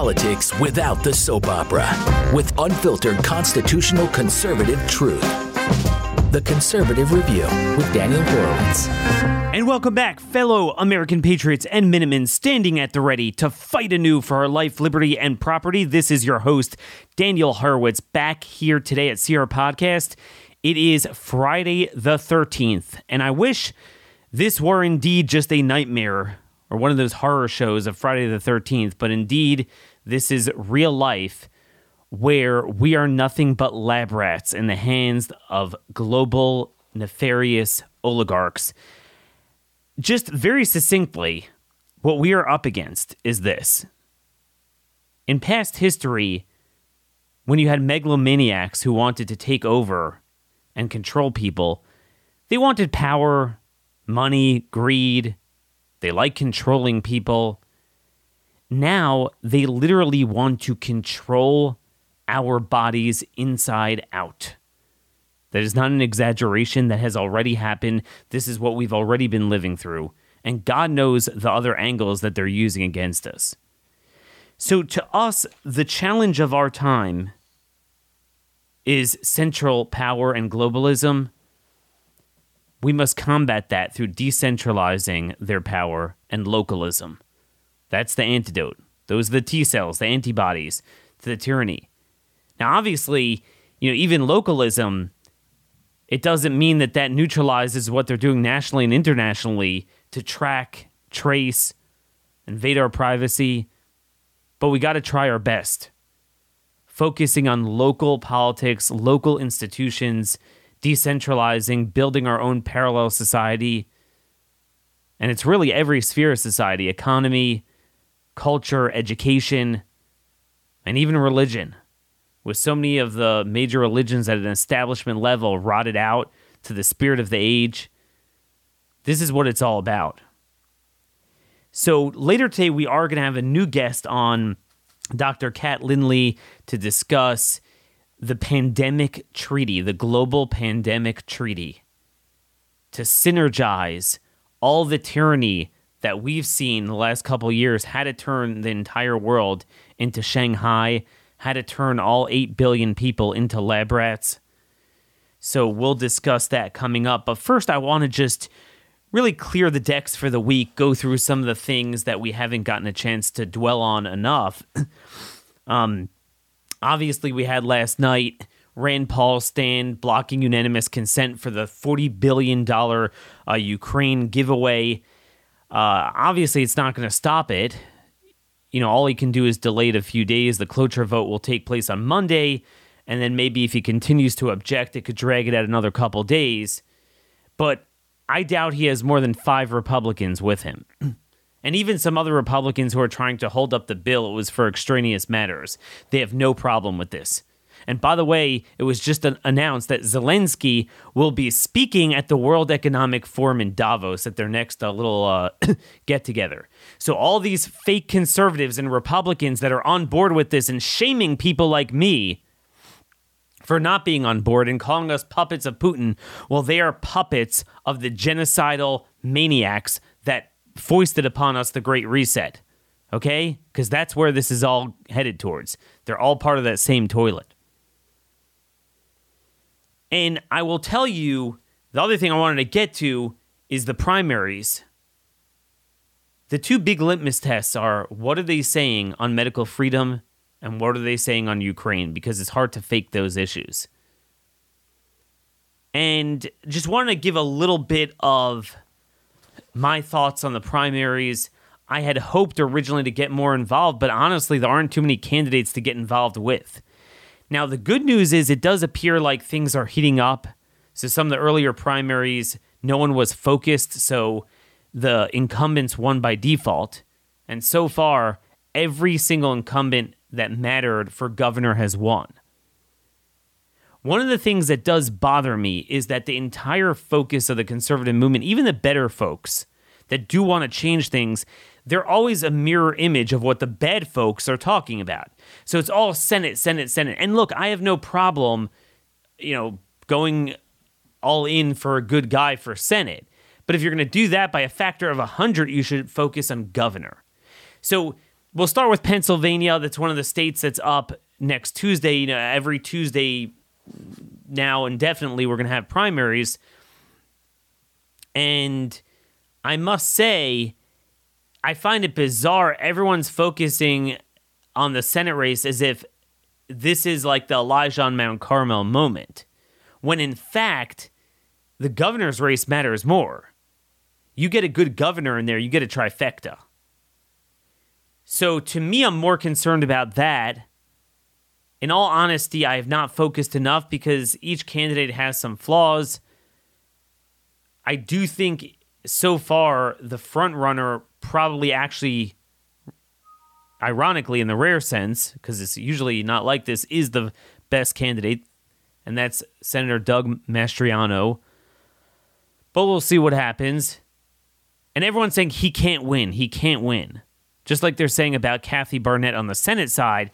politics without the soap opera with unfiltered constitutional conservative truth. The Conservative Review with Daniel Horowitz. And welcome back, fellow American patriots and Minutemen standing at the ready to fight anew for our life, liberty, and property. This is your host, Daniel Horowitz, back here today at Sierra Podcast. It is Friday the 13th, and I wish this were indeed just a nightmare or one of those horror shows of Friday the 13th, but indeed, this is real life where we are nothing but lab rats in the hands of global nefarious oligarchs. Just very succinctly, what we are up against is this. In past history, when you had megalomaniacs who wanted to take over and control people, they wanted power, money, greed. They like controlling people. Now they literally want to control our bodies inside out. That is not an exaggeration. That has already happened. This is what we've already been living through. And God knows the other angles that they're using against us. So, to us, the challenge of our time is central power and globalism. We must combat that through decentralizing their power and localism. That's the antidote. Those are the T cells, the antibodies to the tyranny. Now, obviously, you know, even localism, it doesn't mean that that neutralizes what they're doing nationally and internationally to track, trace, invade our privacy. But we got to try our best. Focusing on local politics, local institutions, decentralizing, building our own parallel society. And it's really every sphere of society economy, culture, education, and even religion with so many of the major religions at an establishment level rotted out to the spirit of the age. This is what it's all about. So later today, we are going to have a new guest on Dr. Kat Lindley to discuss the pandemic treaty, the global pandemic treaty, to synergize all the tyranny that we've seen the last couple years, had to turn the entire world into Shanghai how to turn all 8 billion people into lab rats. So we'll discuss that coming up. But first, I want to just really clear the decks for the week, go through some of the things that we haven't gotten a chance to dwell on enough. um, obviously, we had last night Rand Paul stand blocking unanimous consent for the $40 billion uh, Ukraine giveaway. Uh, obviously, it's not going to stop it you know, all he can do is delay it a few days. The cloture vote will take place on Monday, and then maybe if he continues to object, it could drag it out another couple days. But I doubt he has more than five Republicans with him. and even some other Republicans who are trying to hold up the bill, it was for extraneous matters. They have no problem with this. And by the way, it was just announced that Zelensky will be speaking at the World Economic Forum in Davos at their next uh, little uh, get together. So, all these fake conservatives and Republicans that are on board with this and shaming people like me for not being on board and calling us puppets of Putin, well, they are puppets of the genocidal maniacs that foisted upon us the Great Reset. Okay? Because that's where this is all headed towards. They're all part of that same toilet. And I will tell you the other thing I wanted to get to is the primaries. The two big litmus tests are what are they saying on medical freedom and what are they saying on Ukraine because it's hard to fake those issues. And just wanted to give a little bit of my thoughts on the primaries. I had hoped originally to get more involved, but honestly, there aren't too many candidates to get involved with. Now, the good news is it does appear like things are heating up. So, some of the earlier primaries, no one was focused. So, the incumbents won by default. And so far, every single incumbent that mattered for governor has won. One of the things that does bother me is that the entire focus of the conservative movement, even the better folks that do want to change things, they're always a mirror image of what the bad folks are talking about. So it's all Senate, Senate, Senate. And look, I have no problem, you know, going all in for a good guy for Senate. But if you're going to do that by a factor of 100, you should focus on governor. So we'll start with Pennsylvania. That's one of the states that's up next Tuesday. You know, every Tuesday now indefinitely, we're going to have primaries. And I must say, I find it bizarre. Everyone's focusing on the Senate race as if this is like the Elijah on Mount Carmel moment, when in fact, the governor's race matters more. You get a good governor in there, you get a trifecta. So to me, I'm more concerned about that. In all honesty, I have not focused enough because each candidate has some flaws. I do think so far the front runner probably actually ironically in the rare sense because it's usually not like this is the best candidate and that's Senator Doug Mastriano. But we'll see what happens. And everyone's saying he can't win. He can't win. Just like they're saying about Kathy Barnette on the Senate side.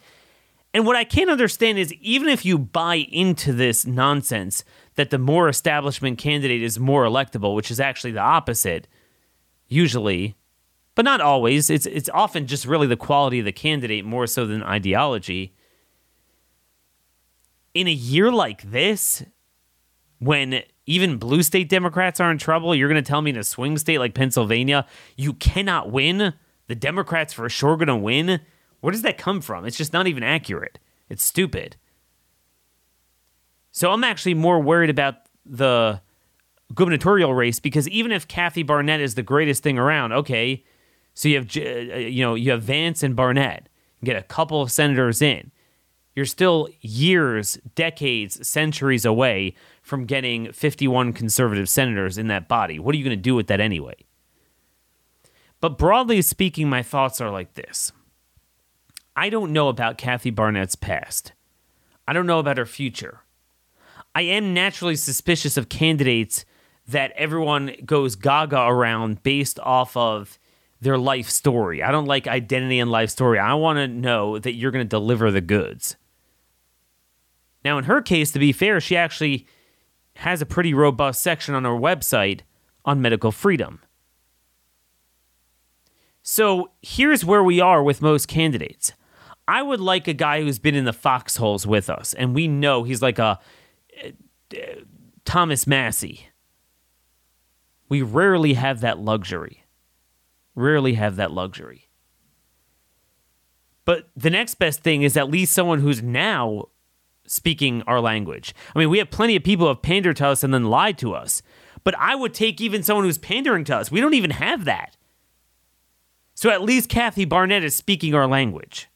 And what I can't understand is even if you buy into this nonsense that the more establishment candidate is more electable, which is actually the opposite, usually, but not always. It's it's often just really the quality of the candidate more so than ideology. In a year like this, when even blue state Democrats are in trouble, you're going to tell me in a swing state like Pennsylvania, you cannot win? The Democrats for sure going to win? Where does that come from? It's just not even accurate. It's stupid. So I'm actually more worried about the gubernatorial race because even if Kathy Barnette is the greatest thing around, okay, so you have uh, you know you have Vance and Barnette, get a couple of senators in. You're still years, decades, centuries away from getting 51 conservative senators in that body. What are you going to do with that anyway? But broadly speaking, my thoughts are like this. I don't know about Kathy Barnette's past. I don't know about her future. I am naturally suspicious of candidates that everyone goes gaga around based off of their life story. I don't like identity and life story. I want to know that you're going to deliver the goods. Now, in her case, to be fair, she actually has a pretty robust section on her website on medical freedom. So here's where we are with most candidates. I would like a guy who's been in the foxholes with us, and we know he's like a Thomas Massie. We rarely have that luxury rarely have that luxury. But the next best thing is at least someone who's now speaking our language. I mean, we have plenty of people who have pandered to us and then lied to us. But I would take even someone who's pandering to us. We don't even have that. So at least Kathy Barnette is speaking our language.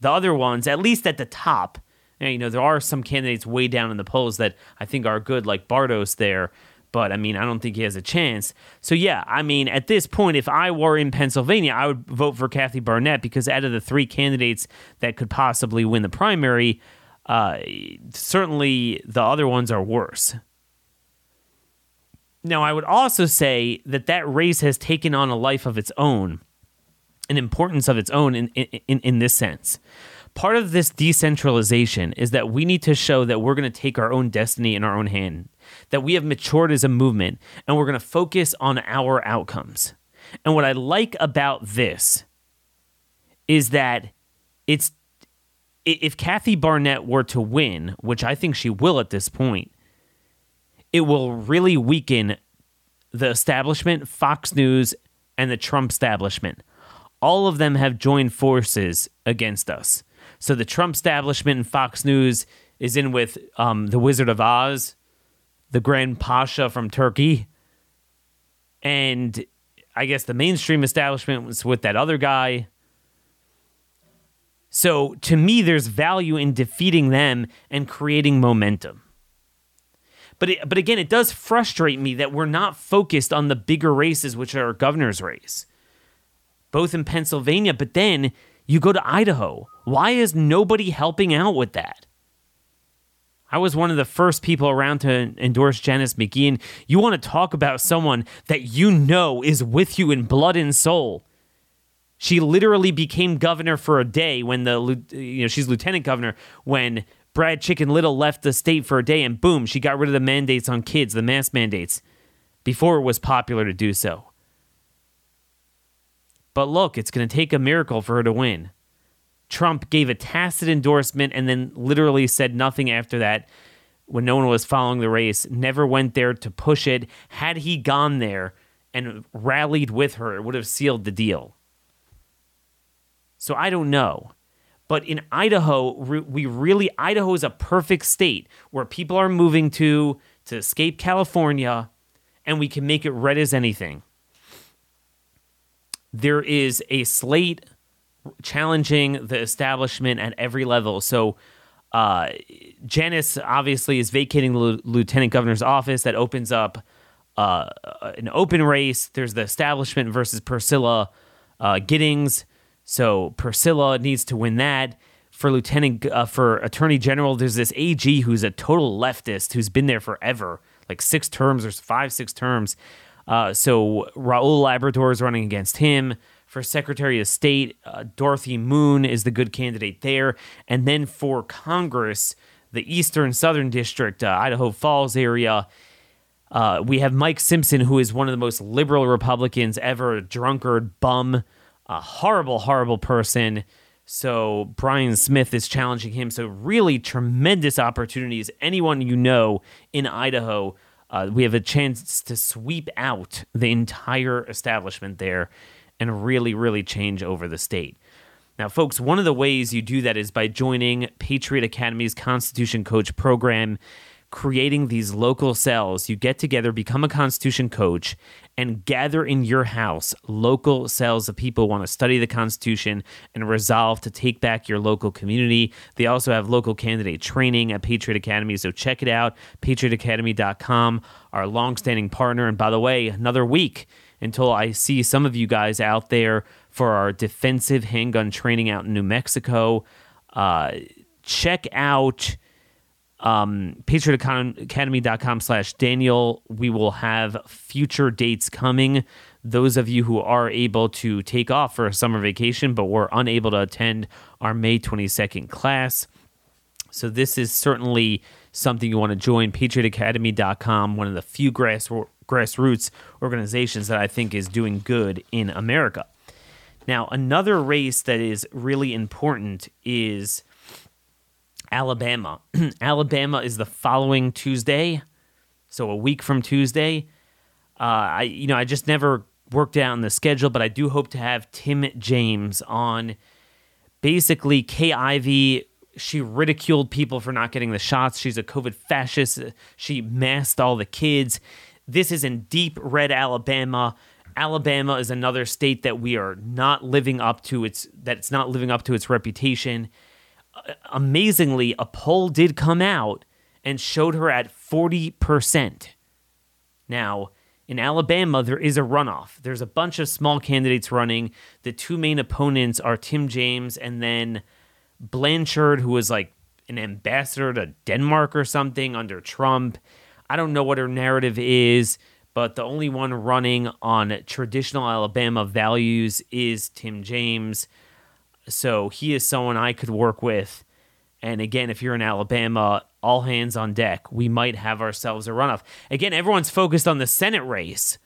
The other ones, at least at the top, you know, there are some candidates way down in the polls that I think are good, like Bartos there, but I mean, I don't think he has a chance. So, yeah, I mean, at this point, if I were in Pennsylvania, I would vote for Kathy Barnette because out of the three candidates that could possibly win the primary, uh, certainly the other ones are worse. Now, I would also say that that race has taken on a life of its own, an importance of its own in, in, in this sense. Part of this decentralization is that we need to show that we're going to take our own destiny in our own hand that we have matured as a movement and we're going to focus on our outcomes. And what I like about this is that it's if Kathy Barnette were to win, which I think she will at this point, it will really weaken the establishment, Fox News, and the Trump establishment. All of them have joined forces against us. So the Trump establishment and Fox News is in with um, the Wizard of Oz, the Grand Pasha from Turkey. And I guess the mainstream establishment was with that other guy. So to me, there's value in defeating them and creating momentum. But it, but again, it does frustrate me that we're not focused on the bigger races, which are governor's race, both in Pennsylvania. But then you go to Idaho. Why is nobody helping out with that? I was one of the first people around to endorse Janice McGeachin. You want to talk about someone that you know is with you in blood and soul. She literally became governor for a day when the, you know, she's lieutenant governor when Brad Chicken Little left the state for a day and boom, she got rid of the mandates on kids, the mask mandates, before it was popular to do so. But look, it's going to take a miracle for her to win. Trump gave a tacit endorsement and then literally said nothing after that when no one was following the race, never went there to push it. Had he gone there and rallied with her, it would have sealed the deal. So I don't know. But in Idaho, we really, Idaho is a perfect state where people are moving to to escape California and we can make it red as anything. There is a slate challenging the establishment at every level. So, uh, Janice obviously is vacating the lieutenant governor's office. That opens up uh, an open race. There's the establishment versus Priscilla uh, Giddings. So Priscilla needs to win that. For lieutenant, uh, for attorney general, there's this AG who's a total leftist who's been there forever, like six terms or five, six terms. Uh, so Raul Labrador is running against him. For Secretary of State, uh, Dorothy Moon is the good candidate there. And then for Congress, the Eastern Southern District, uh, Idaho Falls area, uh, we have Mike Simpson, who is one of the most liberal Republicans ever, a drunkard, bum, a horrible, horrible person. So Brian Smith is challenging him. So really tremendous opportunities. Anyone you know in Idaho, uh, we have a chance to sweep out the entire establishment there and really, really change over the state. Now, folks, one of the ways you do that is by joining Patriot Academy's Constitution Coach program, creating these local cells. You get together, become a Constitution coach, and gather in your house local cells of people want to study the Constitution and resolve to take back your local community. They also have local candidate training at Patriot Academy, so check it out, patriotacademy.com, our longstanding partner. And by the way, another week until I see some of you guys out there for our defensive handgun training out in New Mexico. Uh, check out um, patriotacademy.com slash Daniel. We will have future dates coming. Those of you who are able to take off for a summer vacation but were unable to attend our May 22nd class. So this is certainly something you want to join. patriotacademy.com, one of the few grass grassroots organizations that I think is doing good in America. Now, another race that is really important is Alabama. Alabama is the following Tuesday, so a week from Tuesday. Uh, I, you know, I just never worked out the schedule, but I do hope to have Tim James on. Basically, Ivey she ridiculed people for not getting the shots. She's a COVID fascist. She masked all the kids. This is in deep red Alabama. Alabama is another state that we are not living up to its that it's not living up to its reputation. Amazingly, a poll did come out and showed her at 40%. Now, in Alabama, there is a runoff. There's a bunch of small candidates running. The two main opponents are Tim James and then Blanchard, who was like an ambassador to Denmark or something under Trump. I don't know what her narrative is, but the only one running on traditional Alabama values is Tim James. So he is someone I could work with. And again, if you're in Alabama, all hands on deck. We might have ourselves a runoff. Again, everyone's focused on the Senate race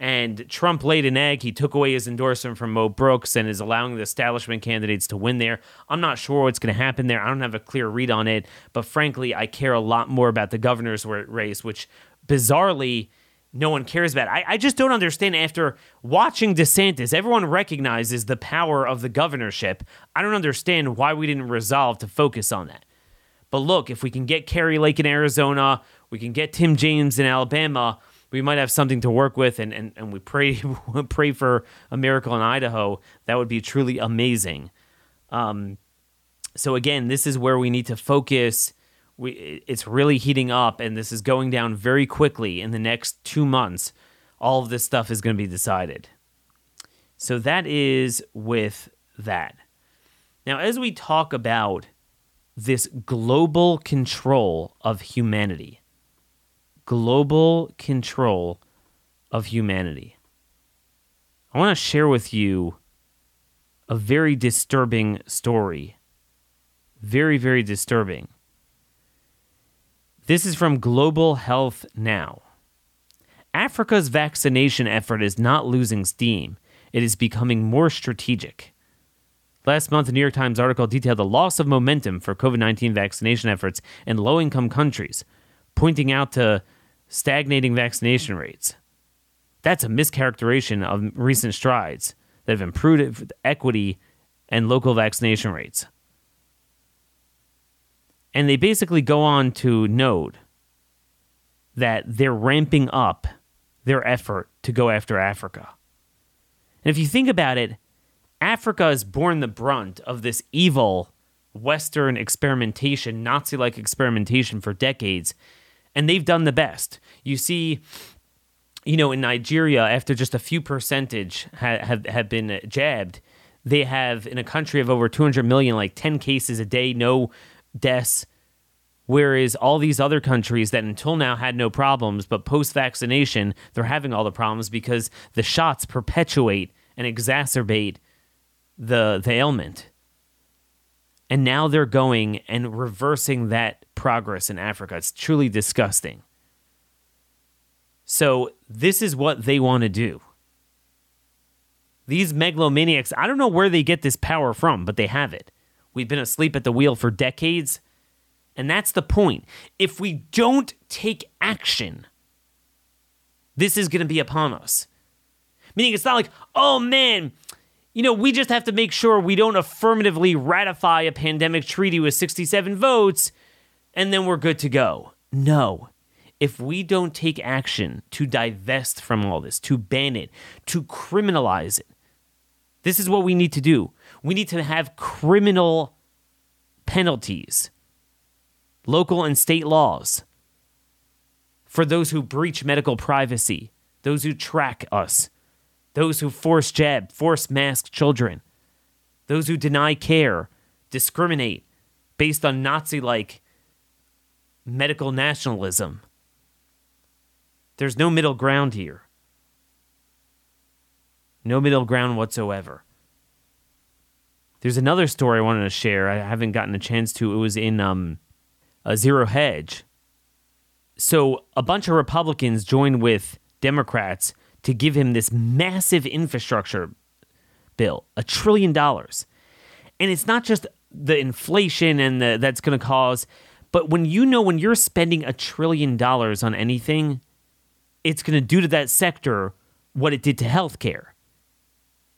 and Trump laid an egg. He took away his endorsement from Mo Brooks and is allowing the establishment candidates to win there. I'm not sure what's going to happen there. I don't have a clear read on it, but frankly, I care a lot more about the governor's race, which bizarrely no one cares about. I, I just don't understand after watching DeSantis, everyone recognizes the power of the governorship. I don't understand why we didn't resolve to focus on that. But look, if we can get Kari Lake in Arizona, we can get Tim James in Alabama we might have something to work with, and, and, and we pray pray for a miracle in Idaho. That would be truly amazing. Um, so again, this is where we need to focus. We it's really heating up, and this is going down very quickly in the next two months. All of this stuff is going to be decided. So that is with that. Now, as we talk about this global control of humanity, global control of humanity. I want to share with you a very disturbing story. Very, very disturbing. This is from Global Health Now. Africa's vaccination effort is not losing steam. it is becoming more strategic. Last month, the New York Times article detailed the loss of momentum for COVID 19 vaccination efforts in low income countries, pointing out to stagnating vaccination rates. That's a mischaracterization of recent strides that have improved equity and local vaccination rates. And they basically go on to note that they're ramping up their effort to go after Africa. And if you think about it, Africa has borne the brunt of this evil Western experimentation, Nazi like experimentation for decades, and they've done the best. You see, you know, in Nigeria, after just a few percentage ha- have, have been jabbed, they have, in a country of over 200 million, like 10 cases a day, no deaths. Whereas all these other countries that until now had no problems, but post vaccination, they're having all the problems because the shots perpetuate and exacerbate the, the ailment. And now they're going and reversing that progress in Africa. It's truly disgusting. So, this is what they want to do. These megalomaniacs, I don't know where they get this power from, but they have it. We've been asleep at the wheel for decades and that's the point. If we don't take action, this is going to be upon us. Meaning, it's not like, oh man, you know, we just have to make sure we don't affirmatively ratify a pandemic treaty with 67 votes and then we're good to go. No. If we don't take action to divest from all this, to ban it, to criminalize it, this is what we need to do. We need to have criminal penalties local and state laws for those who breach medical privacy, those who track us, those who force jab, force mask children, those who deny care, discriminate based on Nazi like medical nationalism. There's no middle ground here. No middle ground whatsoever. There's another story I wanted to share. I haven't gotten a chance to. It was in um, a zero hedge. So a bunch of Republicans joined with Democrats to give him this massive infrastructure bill, a trillion dollars. And it's not just the inflation and the, that's going to cause, but when you know when you're spending a trillion dollars on anything, it's going to do to that sector what it did to healthcare.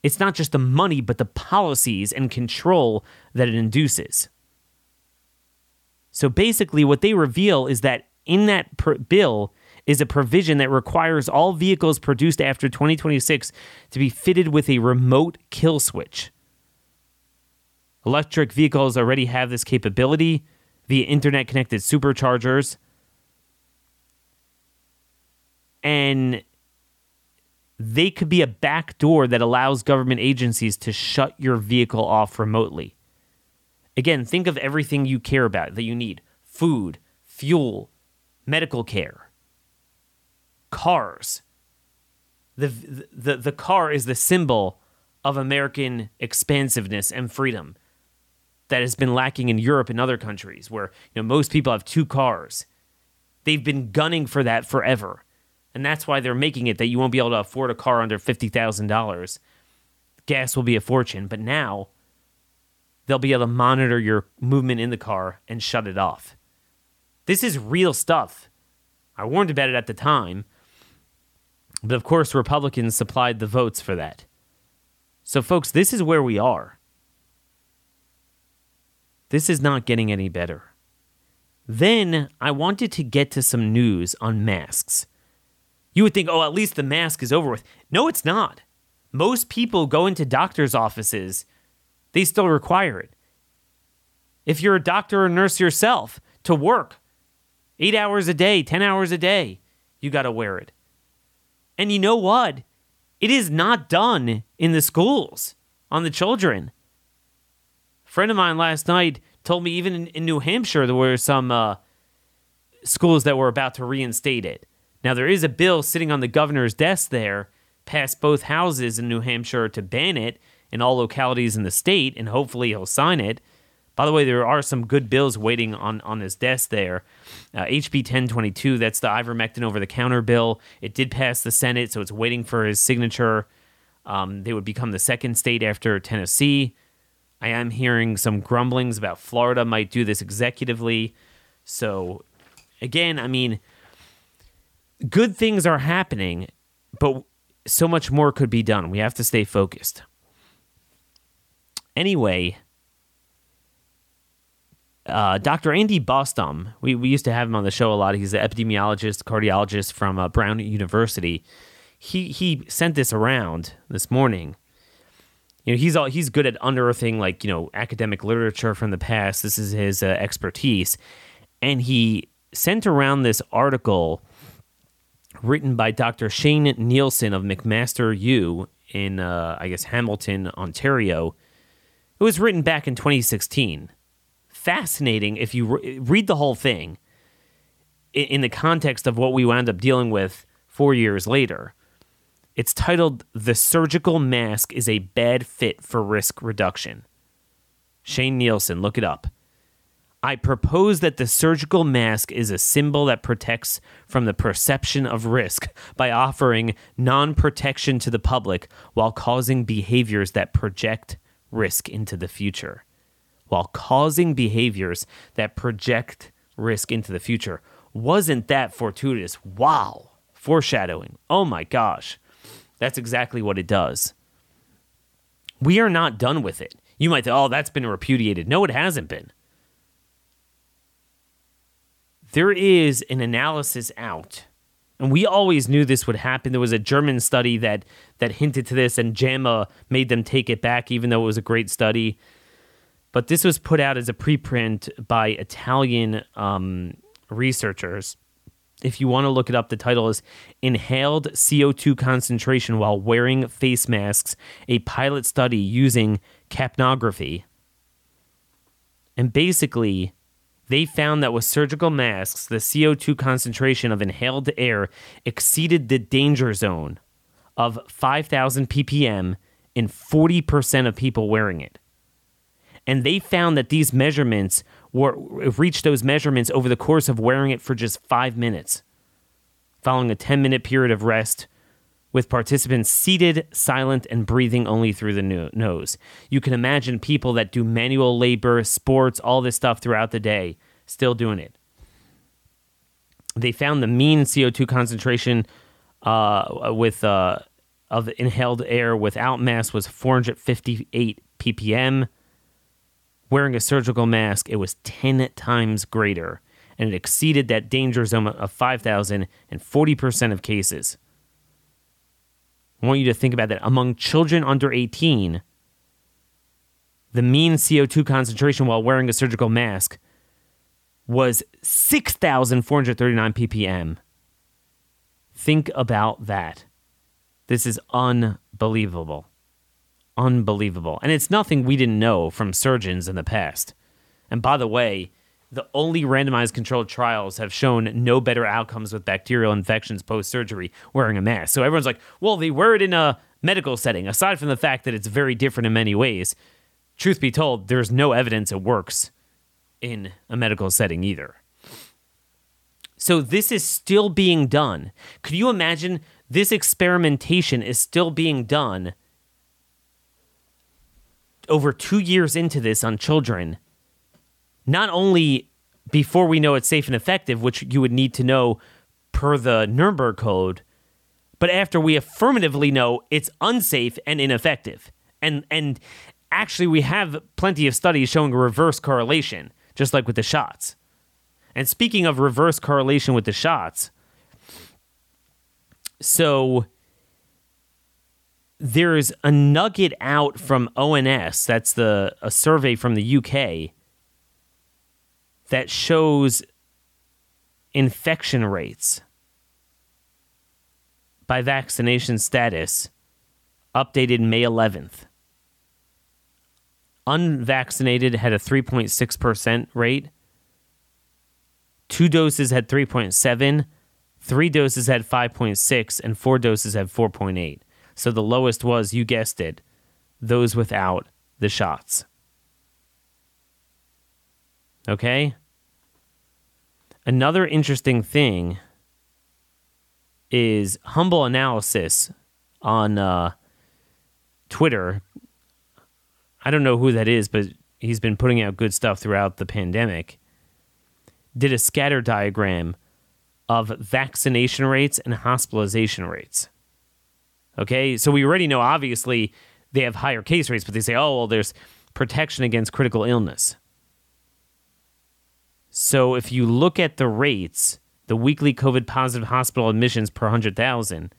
It's not just the money, but the policies and control that it induces. So basically, what they reveal is that in that per- bill is a provision that requires all vehicles produced after 2026 to be fitted with a remote kill switch. Electric vehicles already have this capability via internet connected superchargers. And they could be a back door that allows government agencies to shut your vehicle off remotely. Again, think of everything you care about that you need food, fuel, medical care, cars. The, the, the car is the symbol of American expansiveness and freedom that has been lacking in Europe and other countries where you know most people have two cars. They've been gunning for that forever. And that's why they're making it that you won't be able to afford a car under $50,000. Gas will be a fortune, but now they'll be able to monitor your movement in the car and shut it off. This is real stuff. I warned about it at the time, but of course, Republicans supplied the votes for that. So, folks, this is where we are. This is not getting any better. Then I wanted to get to some news on masks. You would think, oh, at least the mask is over with. No, it's not. Most people go into doctor's offices they still require it. If you're a doctor or nurse yourself to work eight hours a day, 10 hours a day, you got to wear it. And you know what? It is not done in the schools on the children. A friend of mine last night told me even in, in New Hampshire there were some uh, schools that were about to reinstate it. Now, there is a bill sitting on the governor's desk there, passed both houses in New Hampshire to ban it in all localities in the state, and hopefully he'll sign it. By the way, there are some good bills waiting on, on his desk there. Uh, HB 1022, that's the ivermectin over the counter bill. It did pass the Senate, so it's waiting for his signature. Um, they would become the second state after Tennessee. I am hearing some grumblings about Florida might do this executively. So, again, I mean, good things are happening, but so much more could be done. We have to stay focused. Anyway, uh, Dr. Andy Bostom, we, we used to have him on the show a lot. He's an epidemiologist, cardiologist from uh, Brown University. He he sent this around this morning. You know, he's all he's good at unearthing like you know academic literature from the past. This is his uh, expertise, and he sent around this article written by Dr. Shane Neilson of McMaster U in uh, I guess Hamilton, Ontario. It was written back in 2016 fascinating if you re- read the whole thing in, in the context of what we wound up dealing with four years later. It's titled The Surgical Mask is a Bad Fit for Risk Reduction. Shane Neilson, look it up. I propose that the surgical mask is a symbol that protects from the perception of risk by offering non protection to the public while causing behaviors that project risk into the future while causing behaviors that project risk into the future. Wasn't that fortuitous? Wow. Foreshadowing. Oh my gosh. That's exactly what it does. We are not done with it. You might think, oh, that's been repudiated. No, it hasn't been. There is an analysis out, and we always knew this would happen. There was a German study that that hinted to this, and JAMA made them take it back, even though it was a great study but this was put out as a preprint by Italian um, researchers. If you want to look it up, the title is Inhaled CO2 Concentration While Wearing Face Masks, a pilot study using capnography. And basically, they found that with surgical masks, the CO2 concentration of inhaled air exceeded the danger zone of 5,000 ppm in 40% of people wearing it. And they found that these measurements were reached those measurements over the course of wearing it for just five minutes, following a 10 minute period of rest with participants seated, silent, and breathing only through the no- nose. You can imagine people that do manual labor, sports, all this stuff throughout the day, still doing it. They found the mean CO2 concentration uh, with uh, of inhaled air without mask was 458 ppm wearing a surgical mask, it was 10 times greater, and it exceeded that danger zone of 5,000 in 40% of cases. I want you to think about that. Among children under 18, the mean CO2 concentration while wearing a surgical mask was 6,439 ppm. Think about that. This is unbelievable unbelievable. And it's nothing we didn't know from surgeons in the past. And by the way, the only randomized controlled trials have shown no better outcomes with bacterial infections post surgery wearing a mask. So everyone's like, well, they wear it in a medical setting, aside from the fact that it's very different in many ways. Truth be told, there's no evidence it works in a medical setting either. So this is still being done. Could you imagine this experimentation is still being done over two years into this on children, not only before we know it's safe and effective, which you would need to know per the Nuremberg Code, but after we affirmatively know it's unsafe and ineffective. And and actually we have plenty of studies showing a reverse correlation, just like with the shots. And speaking of reverse correlation with the shots, so there's a nugget out from ONS, that's the a survey from the UK that shows infection rates by vaccination status updated May 11th. Unvaccinated had a 3.6% rate. Two doses had 3.7, three doses had 5.6, and four doses had 4.8. So the lowest was, you guessed it, those without the shots. Okay? Another interesting thing is humble analysis on uh, Twitter. I don't know who that is, but he's been putting out good stuff throughout the pandemic. Did a scatter diagram of vaccination rates and hospitalization rates. Okay, so we already know obviously they have higher case rates, but they say, oh, well, there's protection against critical illness. So if you look at the rates, the weekly COVID positive hospital admissions per 100,000,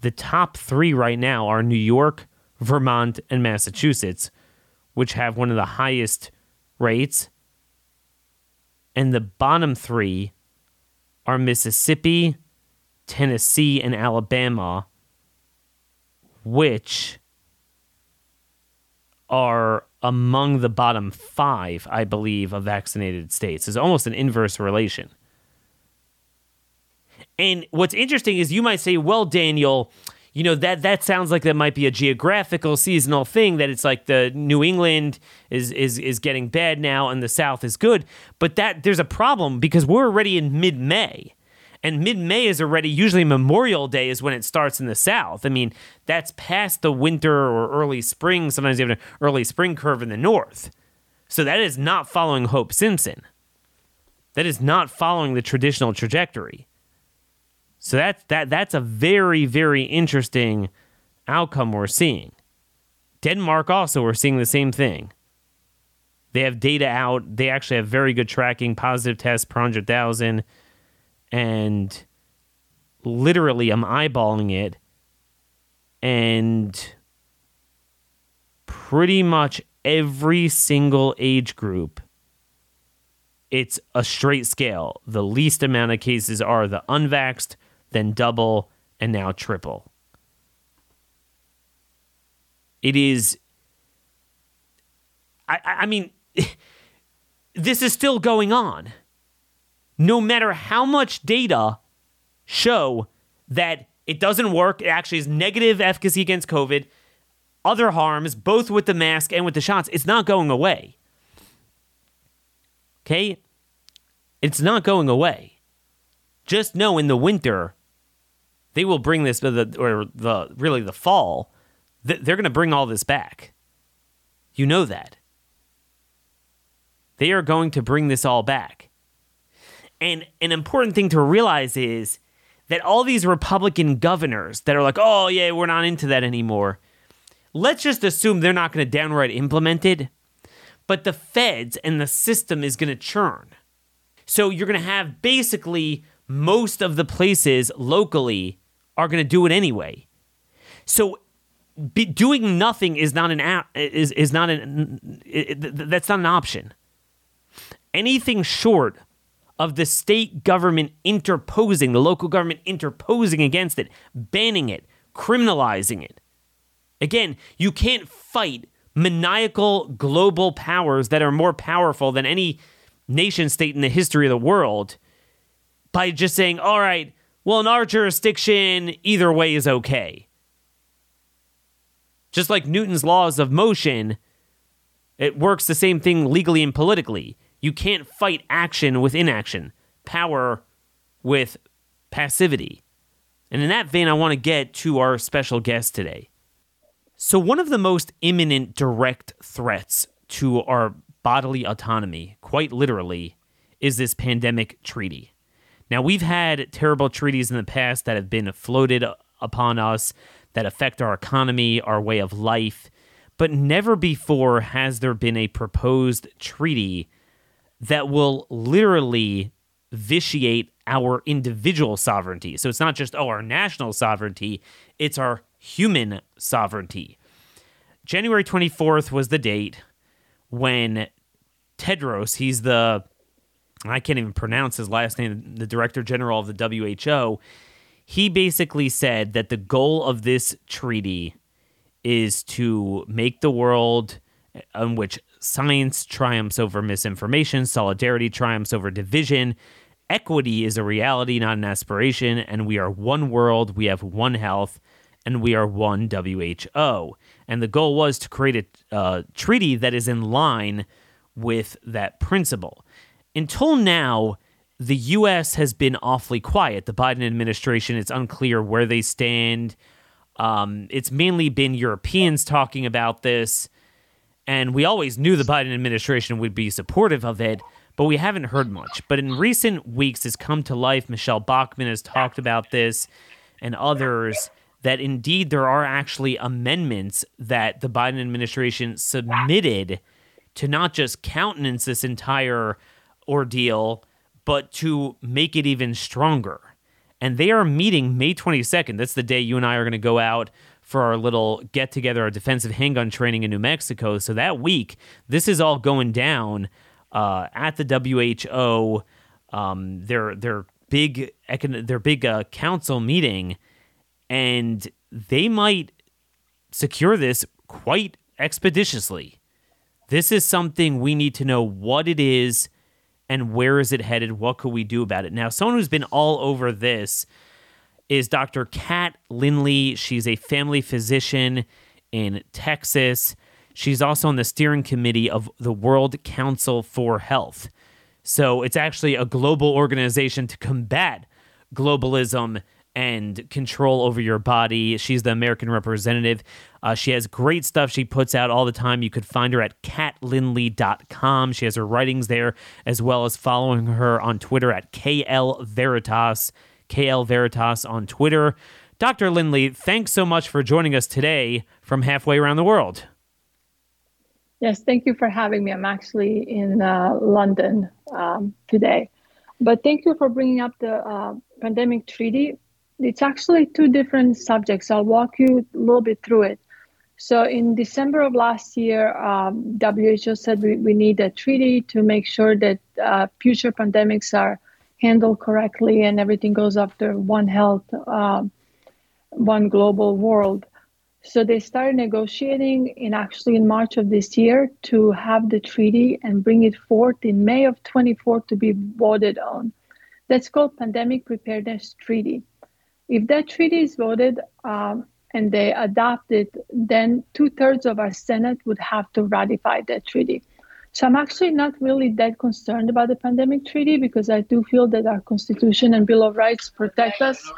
the top three right now are New York, Vermont, and Massachusetts, which have one of the highest rates. And the bottom three are Mississippi, Tennessee, and Alabama, which are among the bottom five, I believe, of vaccinated states. It's almost an inverse relation. And what's interesting is you might say, well, Daniel, you know that that sounds like that might be a geographical seasonal thing that it's like the New England is is is getting bad now and the South is good, but that there's a problem because we're already in mid-May. And mid-May is already usually Memorial Day is when it starts in the South. I mean, that's past the winter or early spring. Sometimes you have an early spring curve in the North. So that is not following Hope Simpson. That is not following the traditional trajectory. So that's that that's a very very interesting outcome we're seeing. Denmark also we're seeing the same thing. They have data out. They actually have very good tracking, positive tests per hundred thousand, and literally I'm eyeballing it, and pretty much every single age group it's a straight scale. The least amount of cases are the unvaxxed, then double, and now triple. It is. I, I mean, this is still going on. No matter how much data show that it doesn't work, it actually is negative efficacy against COVID, other harms, both with the mask and with the shots, it's not going away. Okay? It's not going away. Just know in the winter, they will bring this, or the really the fall, they're going to bring all this back. You know that. They are going to bring this all back. And an important thing to realize is that all these Republican governors that are like, oh, yeah, we're not into that anymore, let's just assume they're not going to downright implement it. But the feds and the system is going to churn. So you're going to have basically most of the places locally are going to do it anyway. So be, doing nothing is not an is is not an it, that's not an option. Anything short of the state government interposing, the local government interposing against it, banning it, criminalizing it. Again, you can't fight maniacal global powers that are more powerful than any nation state in the history of the world by just saying, all right, well, in our jurisdiction, either way is okay. Just like Newton's laws of motion, it works the same thing legally and politically. You can't fight action with inaction, power with passivity. And in that vein, I want to get to our special guest today. So, one of the most imminent direct threats to our bodily autonomy, quite literally, is this pandemic treaty. Now, we've had terrible treaties in the past that have been floated upon us that affect our economy, our way of life, but never before has there been a proposed treaty that will literally vitiate our individual sovereignty. So it's not just, oh, our national sovereignty, it's our human sovereignty. January 24th was the date when Tedros, he's the I can't even pronounce his last name, the director general of the WHO, he basically said that the goal of this treaty is to make the world in which science triumphs over misinformation, solidarity triumphs over division, equity is a reality, not an aspiration, and we are one world, we have one health, and we are one WHO. And the goal was to create a uh, treaty that is in line with that principle until now, the U.S. has been awfully quiet. The Biden administration, it's unclear where they stand. Um, it's mainly been Europeans talking about this, and we always knew the Biden administration would be supportive of it, but we haven't heard much. But in recent weeks, it's come to life. Michele Bachmann has talked about this, and others that indeed there are actually amendments that the Biden administration submitted to not just countenance this entire ordeal, but to make it even stronger. And they are meeting May 22nd. That's the day you and I are going to go out for our little get together, our defensive handgun training in New Mexico. So that week, this is all going down uh, at the WHO. Um, their their big their big uh, council meeting, and they might secure this quite expeditiously. This is something we need to know what it is and where is it headed? What could we do about it? Now, someone who's been all over this is Dr. Kat Lindley. She's a family physician in Texas. She's also on the steering committee of the World Council for Health. So it's actually a global organization to combat globalism and control over your body. She's the American representative. Uh, she has great stuff she puts out all the time. You could find her at katlindley.com. She has her writings there, as well as following her on Twitter at KL Veritas. KL Veritas on Twitter. Dr. Lindley, thanks so much for joining us today from halfway around the world. Yes, thank you for having me. I'm actually in uh, London um, today. But thank you for bringing up the uh, pandemic treaty. It's actually two different subjects. I'll walk you a little bit through it. So, in December of last year, um, WHO said we, we need a treaty to make sure that uh, future pandemics are handled correctly and everything goes after one health, uh, one global world. So they started negotiating in actually in March of this year to have the treaty and bring it forth in May of 24 to be voted on. That's called Pandemic Preparedness Treaty. If that treaty is voted um, and they adopt it, then two thirds of our Senate would have to ratify that treaty. So I'm actually not really that concerned about the pandemic treaty because I do feel that our Constitution and Bill of Rights protect us.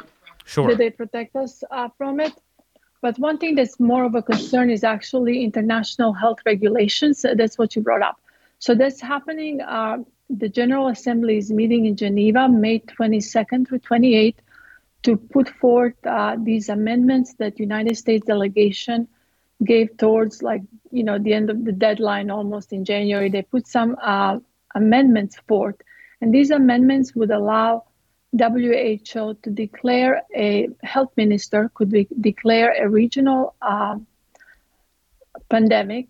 Sure. That they protect us uh, from it. But one thing that's more of a concern is actually international health regulations. That's what you brought up. So that's happening. Uh, the General Assembly is meeting in Geneva May 22nd through 28th to put forth uh, these amendments that United States delegation gave towards like you know the end of the deadline almost in January. They put some uh, amendments forth, and these amendments would allow WHO to declare a health minister could be, declare a regional uh, pandemic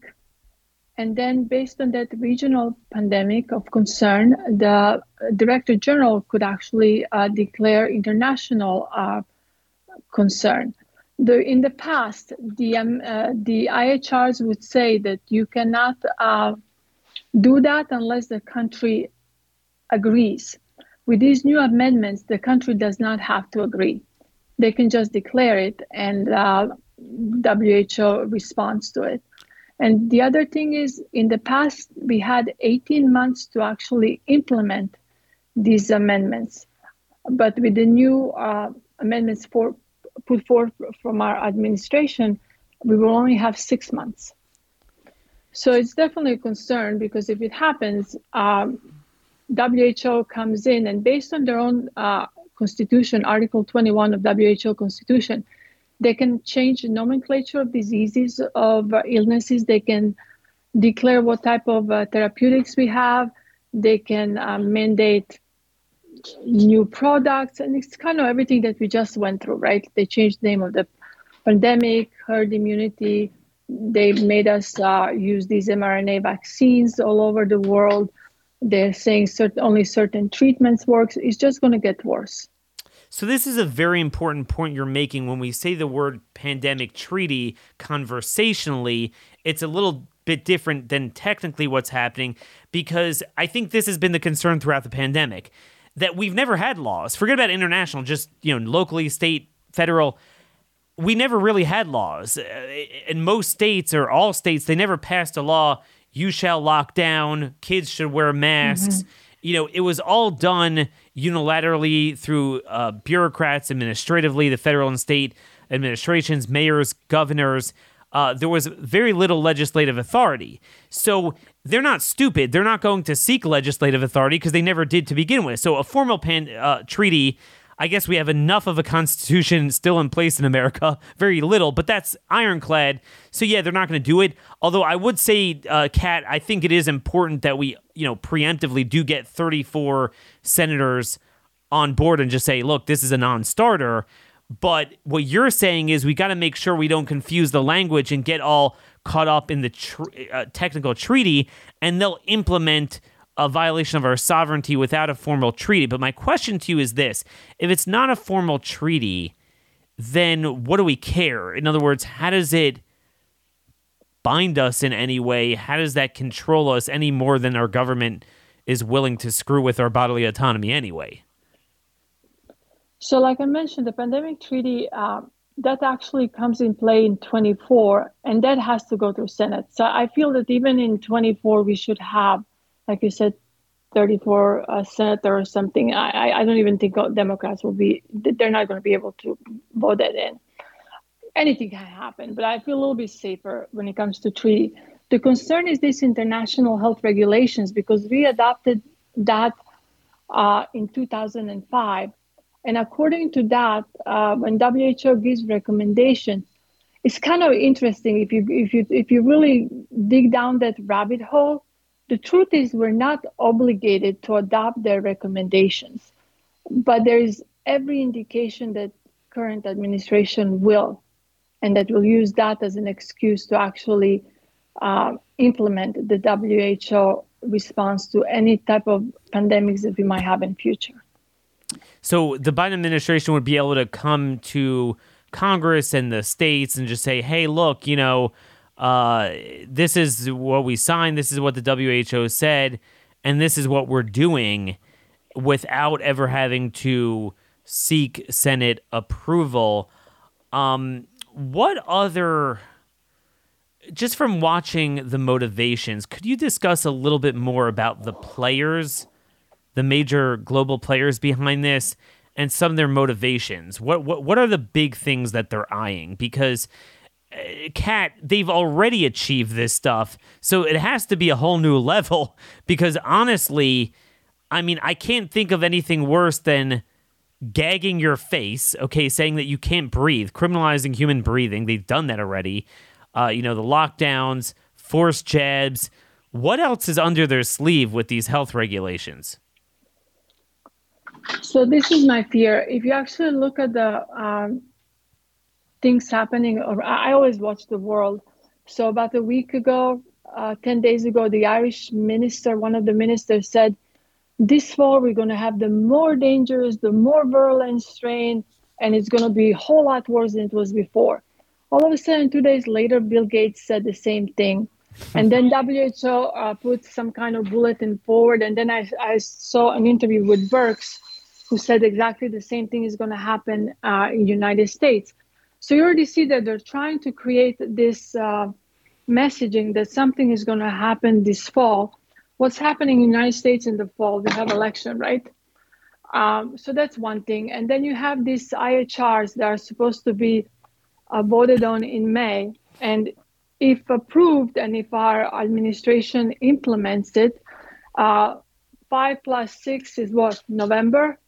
and then, based on that regional pandemic of concern, the Director General could actually uh, declare international uh, concern. The, in the past, the, um, uh, the IHRs would say that you cannot uh, do that unless the country agrees. With these new amendments, the country does not have to agree. They can just declare it, and uh, WHO responds to it. And the other thing is, in the past, we had 18 months to actually implement these amendments. But with the new uh, amendments put forth from our administration, we will only have six months. So it's definitely a concern because if it happens, um, WHO comes in and based on their own uh, constitution, Article 21 of WHO Constitution, they can change the nomenclature of diseases, of uh, illnesses. They can declare what type of uh, therapeutics we have. They can uh, mandate new products. And it's kind of everything that we just went through, right? They changed the name of the pandemic, herd immunity. They made us uh, use these mRNA vaccines all over the world. They're saying certain, only certain treatments works. It's just going to get worse. So, this is a very important point you're making when we say the word pandemic treaty conversationally. It's a little bit different than technically what's happening because I think this has been the concern throughout the pandemic that we've never had laws. Forget about international, just, you know, locally, state, federal. We never really had laws. Uh, in most states or all states, they never passed a law you shall lock down, kids should wear masks. Mm-hmm you know, it was all done unilaterally through uh, bureaucrats, administratively, the federal and state administrations, mayors, governors. Uh, there was very little legislative authority. So they're not stupid. They're not going to seek legislative authority because they never did to begin with. So a formal pan, uh, treaty, I guess we have enough of a constitution still in place in America, very little, but that's ironclad. So yeah, they're not going to do it. Although I would say, uh, Kat, I think it is important that we, you know, preemptively do get 34 senators on board and just say, look, this is a non-starter. But what you're saying is we got to make sure we don't confuse the language and get all caught up in the tr- uh, technical treaty, and they'll implement a violation of our sovereignty without a formal treaty. But my question to you is this if it's not a formal treaty, then what do we care? In other words, how does it bind us in any way? How does that control us any more than our government is willing to screw with our bodily autonomy anyway? So, like I mentioned, the pandemic treaty uh, that actually comes in play in 24, and that has to go through Senate. So I feel that even in 24, we should have, like you said, 34 uh, senator or something. I, I don't even think Democrats will be. They're not going to be able to vote that in. Anything can happen, but I feel a little bit safer when it comes to treaty. The concern is these international health regulations because we adopted that uh, in 2005 and according to that, uh, when WHO gives recommendations, it's kind of interesting if you if you if you really dig down that rabbit hole. The truth is, we're not obligated to adopt their recommendations, but there is every indication that current administration will, and that will use that as an excuse to actually uh, implement the WHO response to any type of pandemics that we might have in future. So the Biden administration would be able to come to Congress and the states and just say, hey, look, you know, uh, this is what we signed, this is what the WHO said, and this is what we're doing without ever having to seek Senate approval. Um, what other, just from watching the motivations, could you discuss a little bit more about the players the major global players behind this and some of their motivations. What what what are the big things that they're eyeing? Because Kat, uh, they've already achieved this stuff, so it has to be a whole new level. Because honestly, I mean, I can't think of anything worse than gagging your face. Okay, saying that you can't breathe, criminalizing human breathing. They've done that already. Uh, you know, the lockdowns, forced jabs. What else is under their sleeve with these health regulations? So this is my fear. If you actually look at the um, things happening, I always watch the world. So about a week ago, uh, 10 days ago, the Irish minister, one of the ministers said, this fall we're going to have the more dangerous, the more virulent strain, and it's going to be a whole lot worse than it was before. All of a sudden, two days later, Bill Gates said the same thing. And then WHO uh, put some kind of bulletin forward. And then I, I saw an interview with Birx, who said exactly the same thing is going to happen uh, in United States. So you already see that they're trying to create this uh, messaging that something is going to happen this fall. What's happening in the United States in the fall? We have election, right? Um, so that's one thing. And then you have these IHRs that are supposed to be uh, voted on in May. And if approved and if our administration implements it, uh, five plus six is what, November?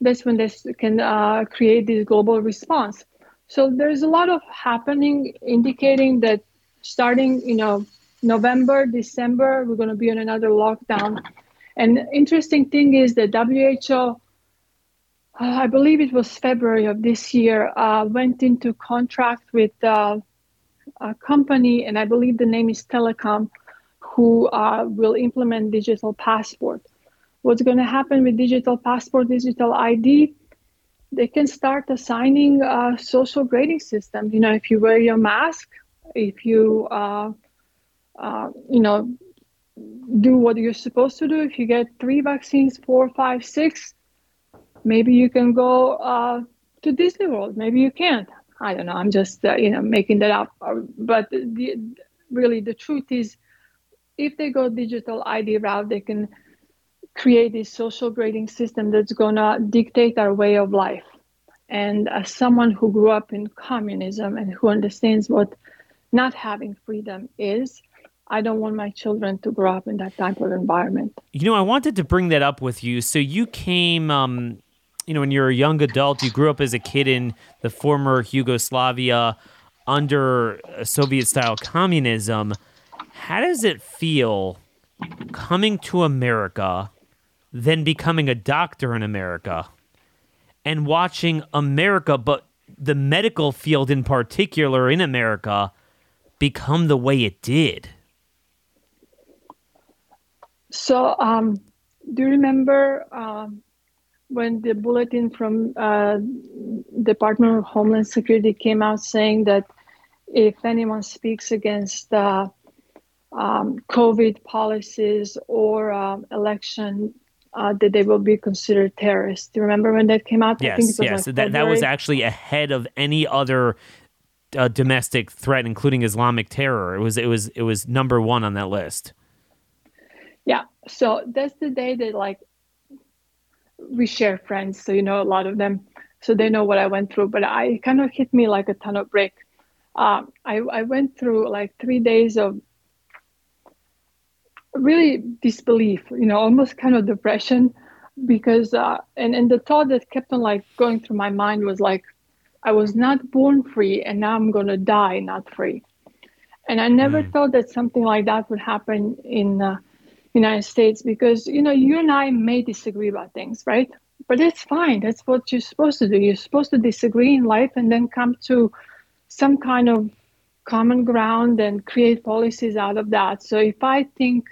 That's when they can uh, create this global response. So there's a lot of happening indicating that starting, you know, November, December, we're going to be on another lockdown. And interesting thing is that WHO, uh, I believe it was February of this year, uh, went into contract with uh, a company, and I believe the name is Telecom, who uh, will implement digital passport what's going to happen with digital passport, digital ID, they can start assigning a social grading system. You know, if you wear your mask, if you, uh, uh, you know, do what you're supposed to do, if you get three vaccines, four, five, six, maybe you can go uh, to Disney World. Maybe you can't. I don't know. I'm just, uh, you know, making that up. But the, really, the truth is, if they go digital ID route, they can create this social grading system that's going to dictate our way of life. And as someone who grew up in communism and who understands what not having freedom is, I don't want my children to grow up in that type of environment. You know, I wanted to bring that up with you. So you came, um, you know, when you're a young adult, you grew up as a kid in the former Yugoslavia under Soviet style communism. How does it feel coming to America, then becoming a doctor in America, and watching America, but the medical field in particular in America, become the way it did? So, um, do you remember um, when the bulletin from uh, Department of Homeland Security came out saying that if anyone speaks against uh, um, COVID policies or um, election, uh, that they will be considered terrorists. Do you remember when that came out? Yes, yes. Like that, that was actually ahead of any other uh, domestic threat, including Islamic terror. It was it was it was number one on that list. Yeah. So that's the day that like we share friends. So you know a lot of them, so they know what I went through. But I kind of hit me like a ton of brick. Um, I I went through like three days of really disbelief. You know, almost kind of depression, because uh, and and the thought that kept on like going through my mind was like, I was not born free, and now I'm gonna die not free. And I never mm. thought that something like that would happen in. Uh, United States because you know you and I may disagree about things, right? But it's fine. That's what you're supposed to do. You're supposed to disagree in life and then come to some kind of common ground and create policies out of that. So if I think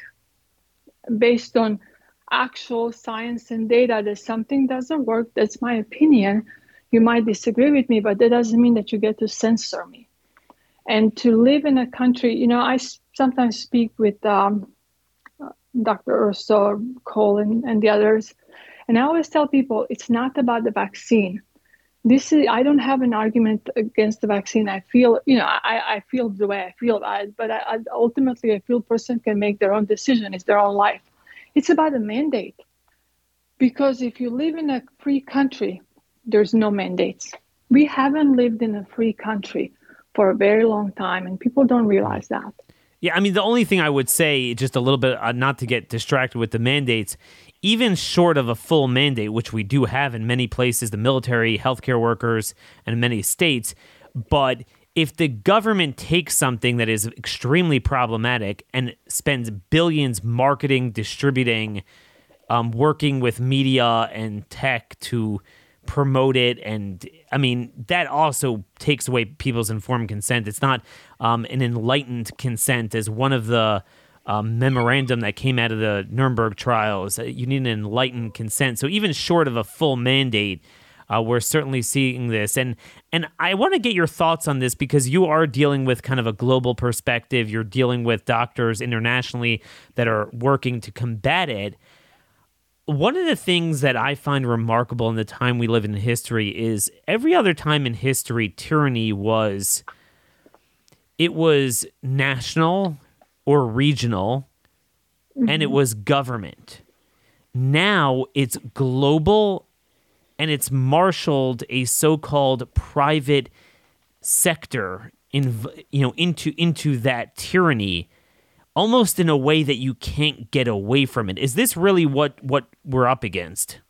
based on actual science and data that something doesn't work, that's my opinion. You might disagree with me, but that doesn't mean that you get to censor me. And to live in a country, you know, I sometimes speak with um, Dr. Urso, Cole, and, and the others. And I always tell people it's not about the vaccine. This is I don't have an argument against the vaccine. I feel you know I, I feel the way I feel it, but I, I, ultimately I feel person can make their own decision. It's their own life. It's about a mandate, because if you live in a free country, there's no mandates. We haven't lived in a free country for a very long time, and people don't realize that. Yeah, I mean, the only thing I would say, just a little bit, uh, not to get distracted with the mandates, even short of a full mandate, which we do have in many places, the military, healthcare workers, and many states, but if the government takes something that is extremely problematic and spends billions marketing, distributing, um, working with media and tech to promote it and i mean that also takes away people's informed consent. It's not um, an enlightened consent as one of the um, memorandum that came out of the nuremberg trials you need an enlightened consent. So even short of a full mandate uh, we're certainly seeing this. And and i want to get your thoughts on this because you are dealing with kind of a global perspective. You're dealing with doctors internationally that are working to combat it. One of the things that I find remarkable in the time we live in history is every other time in history, tyranny was it was national or regional, mm-hmm. and it mm-hmm. was government. Now it's global, and it's marshaled a so-called private sector in you know into into that tyranny almost in a way that you can't get away from it. Is this really what what we're up against?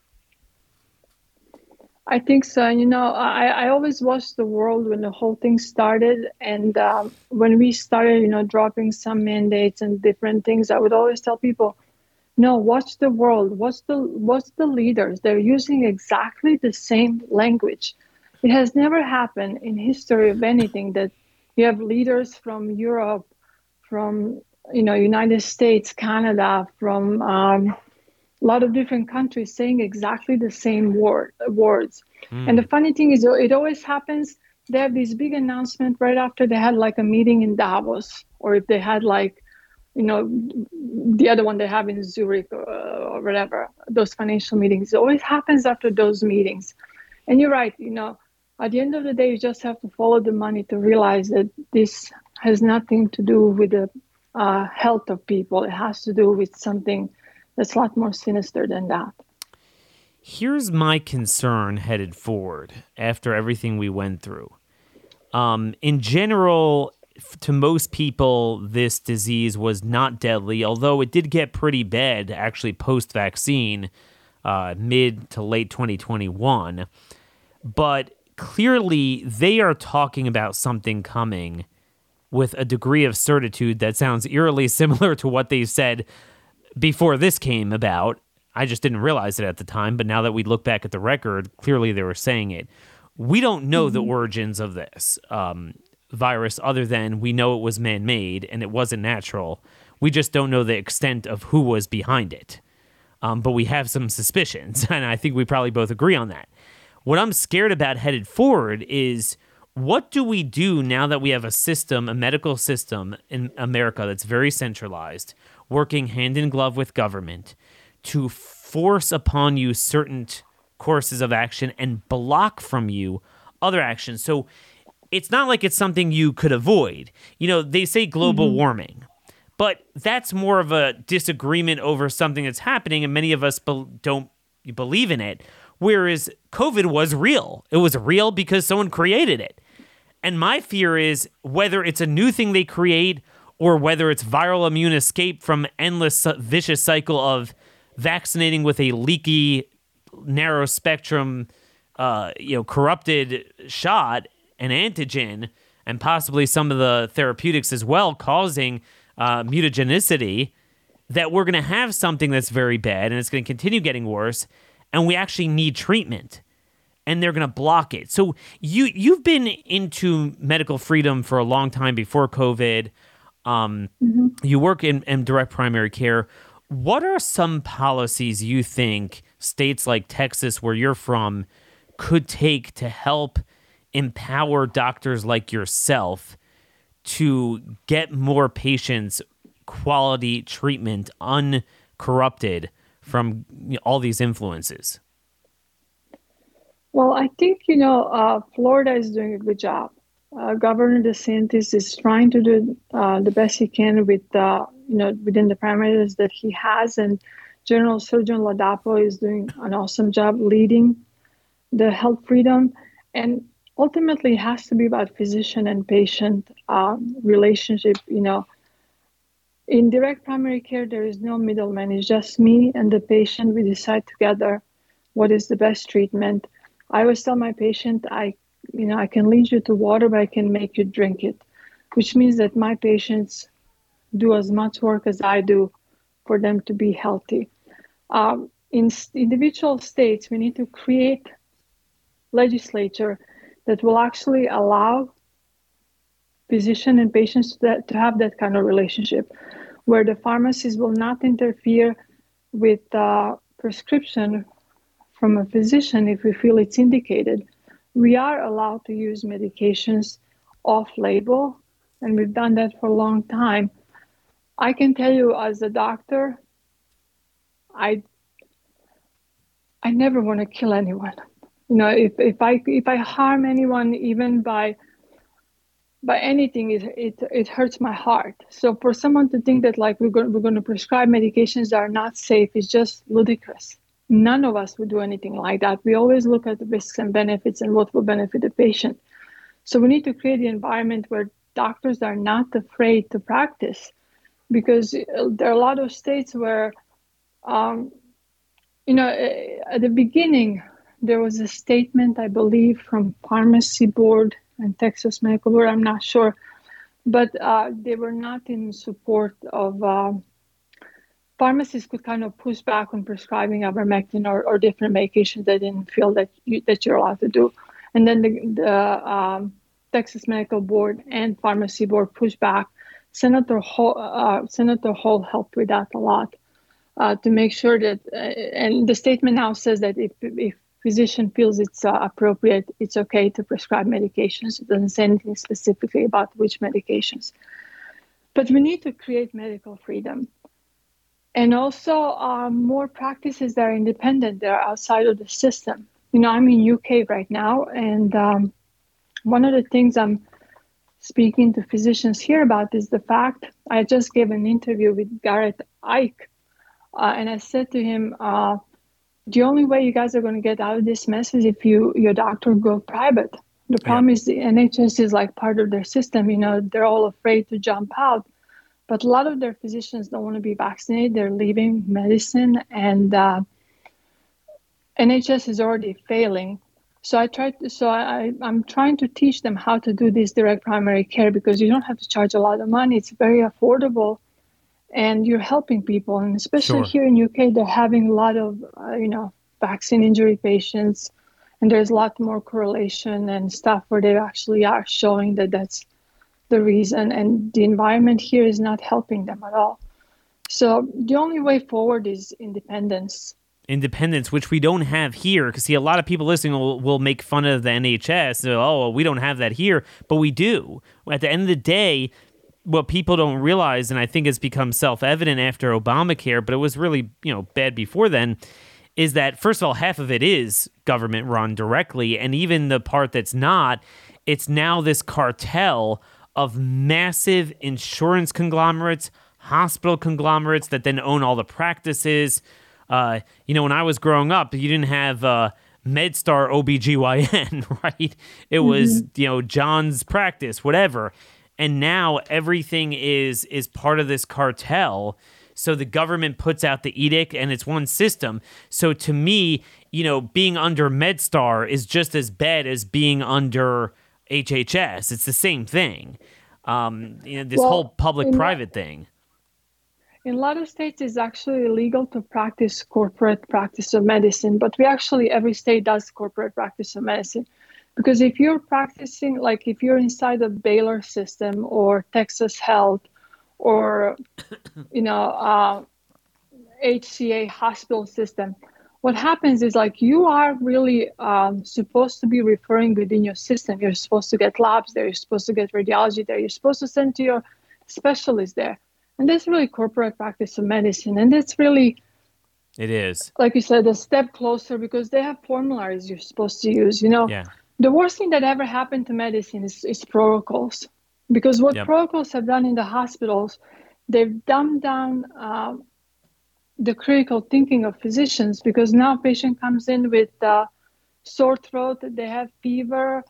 I think so. You know, I, I always watched the world when the whole thing started. And um, when we started, you know, dropping some mandates and different things, I would always tell people, no, watch the world. Watch the, watch the leaders. They're using exactly the same language. It has never happened in history of anything that you have leaders from Europe, from you know, United States, Canada, from um, a lot of different countries saying exactly the same word, words. Mm. And the funny thing is, it always happens. They have this big announcement right after they had like a meeting in Davos, or if they had like, you know, the other one they have in Zurich or, or whatever, those financial meetings. It always happens after those meetings. And you're right, you know, at the end of the day, you just have to follow the money to realize that this has nothing to do with the uh, health of people. It has to do with something that's a lot more sinister than that. Here's my concern headed forward after everything we went through. Um, in general, to most people, this disease was not deadly, although it did get pretty bad actually post vaccine, uh, mid to late 2021. But clearly, they are talking about something coming with a degree of certitude that sounds eerily similar to what they said before this came about. I just didn't realize it at the time, but now that we look back at the record, clearly they were saying it. We don't know mm-hmm. the origins of this. Um, virus other than we know it was man made and it wasn't natural. We just don't know the extent of who was behind it. Um, but we have some suspicions, and I think we probably both agree on that. What I'm scared about headed forward is what do we do now that we have a system, a medical system in America that's very centralized, working hand in glove with government to force upon you certain courses of action and block from you other actions? So it's not like it's something you could avoid. You know, they say global mm-hmm. warming, but that's more of a disagreement over something that's happening, and many of us be- don't believe in it. Whereas COVID was real. It was real because someone created it. And my fear is whether it's a new thing they create or whether it's viral immune escape from endless vicious cycle of vaccinating with a leaky, narrow spectrum, uh, you know, corrupted shot an antigen and possibly some of the therapeutics as well causing uh, mutagenicity, that we're going to have something that's very bad and it's going to continue getting worse, and we actually need treatment, and they're going to block it. So you you've been into medical freedom for a long time before COVID. Um, mm-hmm. You work in, in direct primary care. What are some policies you think states like Texas, where you're from, could take to help? empower doctors like yourself to get more patients quality treatment uncorrupted from all these influences? Well, I think, you know, uh, Florida is doing a good job. Uh, Governor DeSantis is trying to do uh, the best he can with, uh, you know, within the parameters that he has. And General Surgeon Ladapo is doing an awesome job leading the health freedom. And ultimately it has to be about physician and patient um, relationship you know in direct primary care there is no middleman it's just me and the patient we decide together what is the best treatment i always tell my patient i you know i can lead you to water but i can make you drink it which means that my patients do as much work as i do for them to be healthy um, in individual states we need to create legislature that will actually allow physician and patients to, that, to have that kind of relationship where the pharmacist will not interfere with uh, prescription from a physician if we feel it's indicated. We are allowed to use medications off label, and we've done that for a long time. I can tell you as a doctor, I I never want to kill anyone. You know if, if i if i harm anyone even by by anything it, it it hurts my heart. So for someone to think that like we're going, we're going to prescribe medications that are not safe is just ludicrous none of us would do anything like that we always look at the risks and benefits and what will benefit the patient so we need to create the environment where doctors are not afraid to practice because there are a lot of states where um, you know at the beginning there was a statement, I believe, from Pharmacy Board and Texas Medical Board. I'm not sure, but uh, they were not in support of. Uh, pharmacists could kind of push back on prescribing ivermectin or, or different medications they didn't feel that you, that you're allowed to do, and then the, the um, Texas Medical Board and Pharmacy Board pushed back. Senator Hall, uh, Senator Hall helped with that a lot uh, to make sure that, uh, and the statement now says that if, if physician feels it's uh, appropriate, it's okay to prescribe medications. It doesn't say anything specifically about which medications. But we need to create medical freedom. And also uh, more practices that are independent, that are outside of the system. You know, I'm in UK right now, and um, one of the things I'm speaking to physicians here about is the fact I just gave an interview with Gareth Icke, uh, and I said to him, uh, the only way you guys are going to get out of this mess is if you your doctor go private. The problem yeah. is the NHS is like part of their system. You know, they're all afraid to jump out. But a lot of their physicians don't want to be vaccinated. They're leaving medicine, and uh, NHS is already failing. So I tried. To, so I, I'm trying to teach them how to do this direct primary care because you don't have to charge a lot of money. It's very affordable, and you're helping people. And especially sure. here in UK, they're having a lot of uh, you know vaccine injury patients and there's a lot more correlation and stuff where they actually are showing that that's the reason and the environment here is not helping them at all. So the only way forward is independence. Independence which we don't have here because see a lot of people listening will, will make fun of the nhs oh well, we don't have that here. But we do. At the end of the day what people don't realize and i think it's become self-evident after obamacare but it was really you know bad before then is that first of all, half of it is government run directly, and even the part that's not, it's now this cartel of massive insurance conglomerates, hospital conglomerates that then own all the practices. Uh, you know, when I was growing up, you didn't have uh, MedStar OBGYN, right? It was, mm-hmm. you know, John's practice, whatever. And now everything is is part of this cartel so the government puts out the edict and it's one system. So to me, you know, being under MedStar is just as bad as being under HHS. It's the same thing. Um, you know, this well, whole public-private thing. In a lot of states, it's actually illegal to practice corporate practice of medicine, but we actually every state does corporate practice of medicine. Because if you're practicing, like if you're inside the Baylor system or Texas Health or you know uh, HCA hospital system. What happens is like you are really um, supposed to be referring within your system. You're supposed to get labs there. You're supposed to get radiology there. You're supposed to send to your specialist there. And that's really corporate practice of medicine. And that's really it is like you said a step closer because they have formularies you're supposed to use. You know, yeah. the worst thing that ever happened to medicine is, is protocols because what yep. protocols have done in the hospitals, they've dumbed down uh, the critical thinking of physicians because now patient comes in with uh, sore throat, they have fever,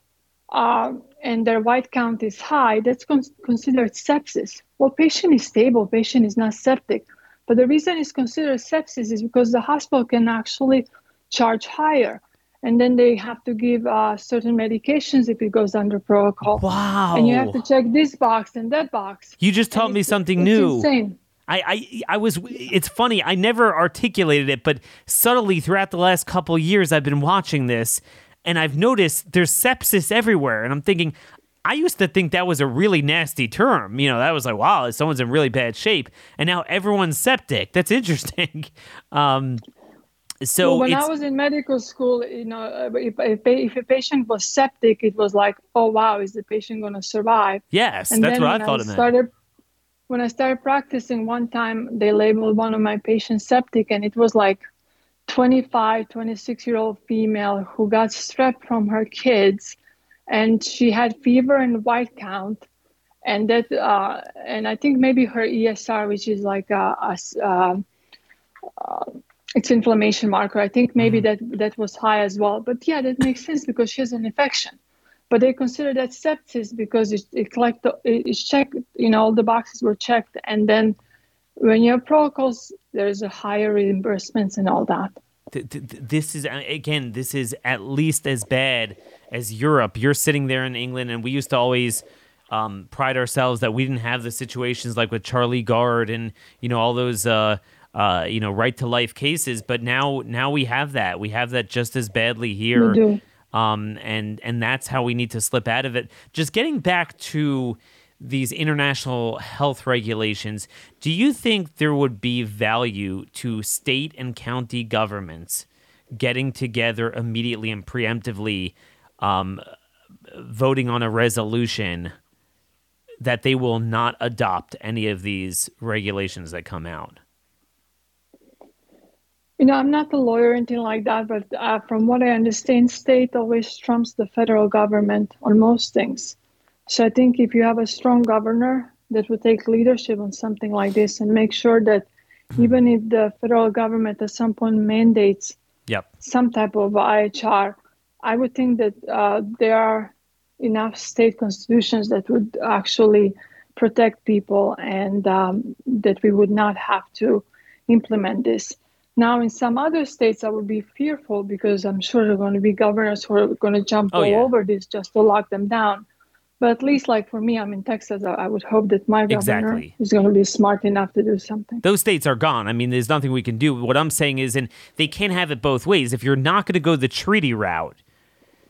uh, and their white count is high. That's con- considered sepsis. Well, patient is stable, patient is not septic. But the reason it's considered sepsis is because the hospital can actually charge higher and then they have to give uh, certain medications if it goes under protocol. Wow! And you have to check this box and that box. You just taught me something new. Insane. I, I I was it's funny I never articulated it but subtly throughout the last couple years I've been watching this and I've noticed there's sepsis everywhere and I'm thinking I used to think that was a really nasty term you know that was like wow someone's in really bad shape and now everyone's septic that's interesting um, so well, when I was in medical school, you know, uh, if, if, if, a patient was septic, it was like, oh wow, is the patient going to survive? Yes, and that's what I thought. I started, when I started practicing, one time they labeled one of my patients septic, and it was like 25, 26 year old female who got strep from her kids, and she had fever and white count, and that, uh, and I think maybe her ESR, which is like a, a uh, uh, it's inflammation marker. I think maybe mm-hmm. that that was high as well. But yeah, that makes sense because she has an infection. But they consider that sepsis because it, it collect it's checked. You know, all the boxes were checked, and then when you have protocols, there's a higher reimbursements and all that. This is again, this is at least as bad as Europe. You're sitting there in England, and we used to always um, pride ourselves that we didn't have the situations like with Charlie Gard and you know all those. Uh, uh, you know, right to life cases. But now, now we have that. We have that just as badly here. Um, and and that's how we need to slip out of it. Just getting back to these international health regulations, do you think there would be value to state and county governments getting together immediately and preemptively, um, voting on a resolution that they will not adopt any of these regulations that come out? You know, I'm not a lawyer or anything like that, but uh, from what I understand, state always trumps the federal government on most things. So I think if you have a strong governor that would take leadership on something like this and make sure that even if the federal government at some point mandates yep. some type of IHR, I would think that uh, there are enough state constitutions that would actually protect people and um, that we would not have to implement this. Now, in some other states, I would be fearful because I'm sure there are going to be governors who are going to jump Oh, all yeah. over this just to lock them down. But at least, like for me, I'm in Texas. I, would hope that my governor Exactly. is going to be smart enough to do something. those states are gone. I mean, there's nothing we can do. What I'm saying is, and they can't have it both ways. If you're not going to go the treaty route,